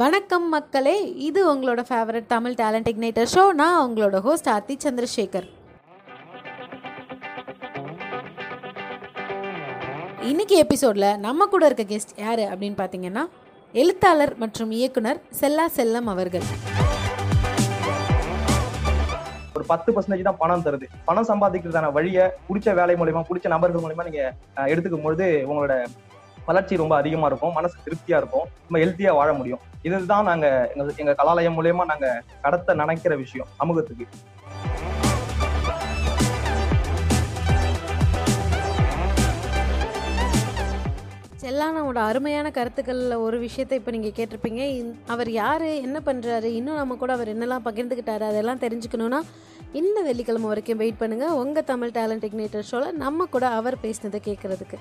வணக்கம் மக்களே இது உங்களோட favourite Tamil talent igniter show நான் உங்களோட ஹோஸ்ட் ஆர்த்தி சந்திரசேகர். இன்னைக்கு எபிசோடில் நம்ம கூட இருக்க கெஸ்ட் யார் அப்படின்னு பார்த்தீங்கன்னா எழுத்தாளர் மற்றும் இயக்குனர் செல்லா செல்லம் அவர்கள். ஒரு பத்து பர்சன்டேஜ் தான் பணம் தருது. பணம் சம்பாதிக்கிறதான வழியை பிடிச்ச வேலை மூலயமா பிடிச்ச நபர்கள் மூலயமா நீங்க எடுத்துக்கும் பொழுது உங்களோட வளர்ச்சி ரொம்ப அதிகமா இருக்கும் மனசு திருப்தியா இருக்கும் ரொம்ப ஹெல்த்தியா வாழ முடியும். இதுதான் நாங்க எங்க எங்க கலாலயம் மூலயமா நாங்க கடத்த நினைக்கிற விஷயம் சமூகத்துக்கு. செல்லானாவோட அருமையான கருத்துக்களில் ஒரு விஷயத்தை இப்போ நீங்கள் கேட்டிருப்பீங்க. இந்- அவர் யார் என்ன பண்ணுறாரு இன்னும் நம்ம கூட அவர் என்னெல்லாம் பகிர்ந்துக்கிட்டாரு அதெல்லாம் தெரிஞ்சுக்கணுன்னா இந்த வெள்ளிக்கிழமை வரைக்கும் வெயிட் பண்ணுங்கள் உங்கள் தமிழ் டேலண்ட் இக்னேட்டர் ஷோவில் நம்ம கூட அவர் பேசினதை கேட்குறதுக்கு.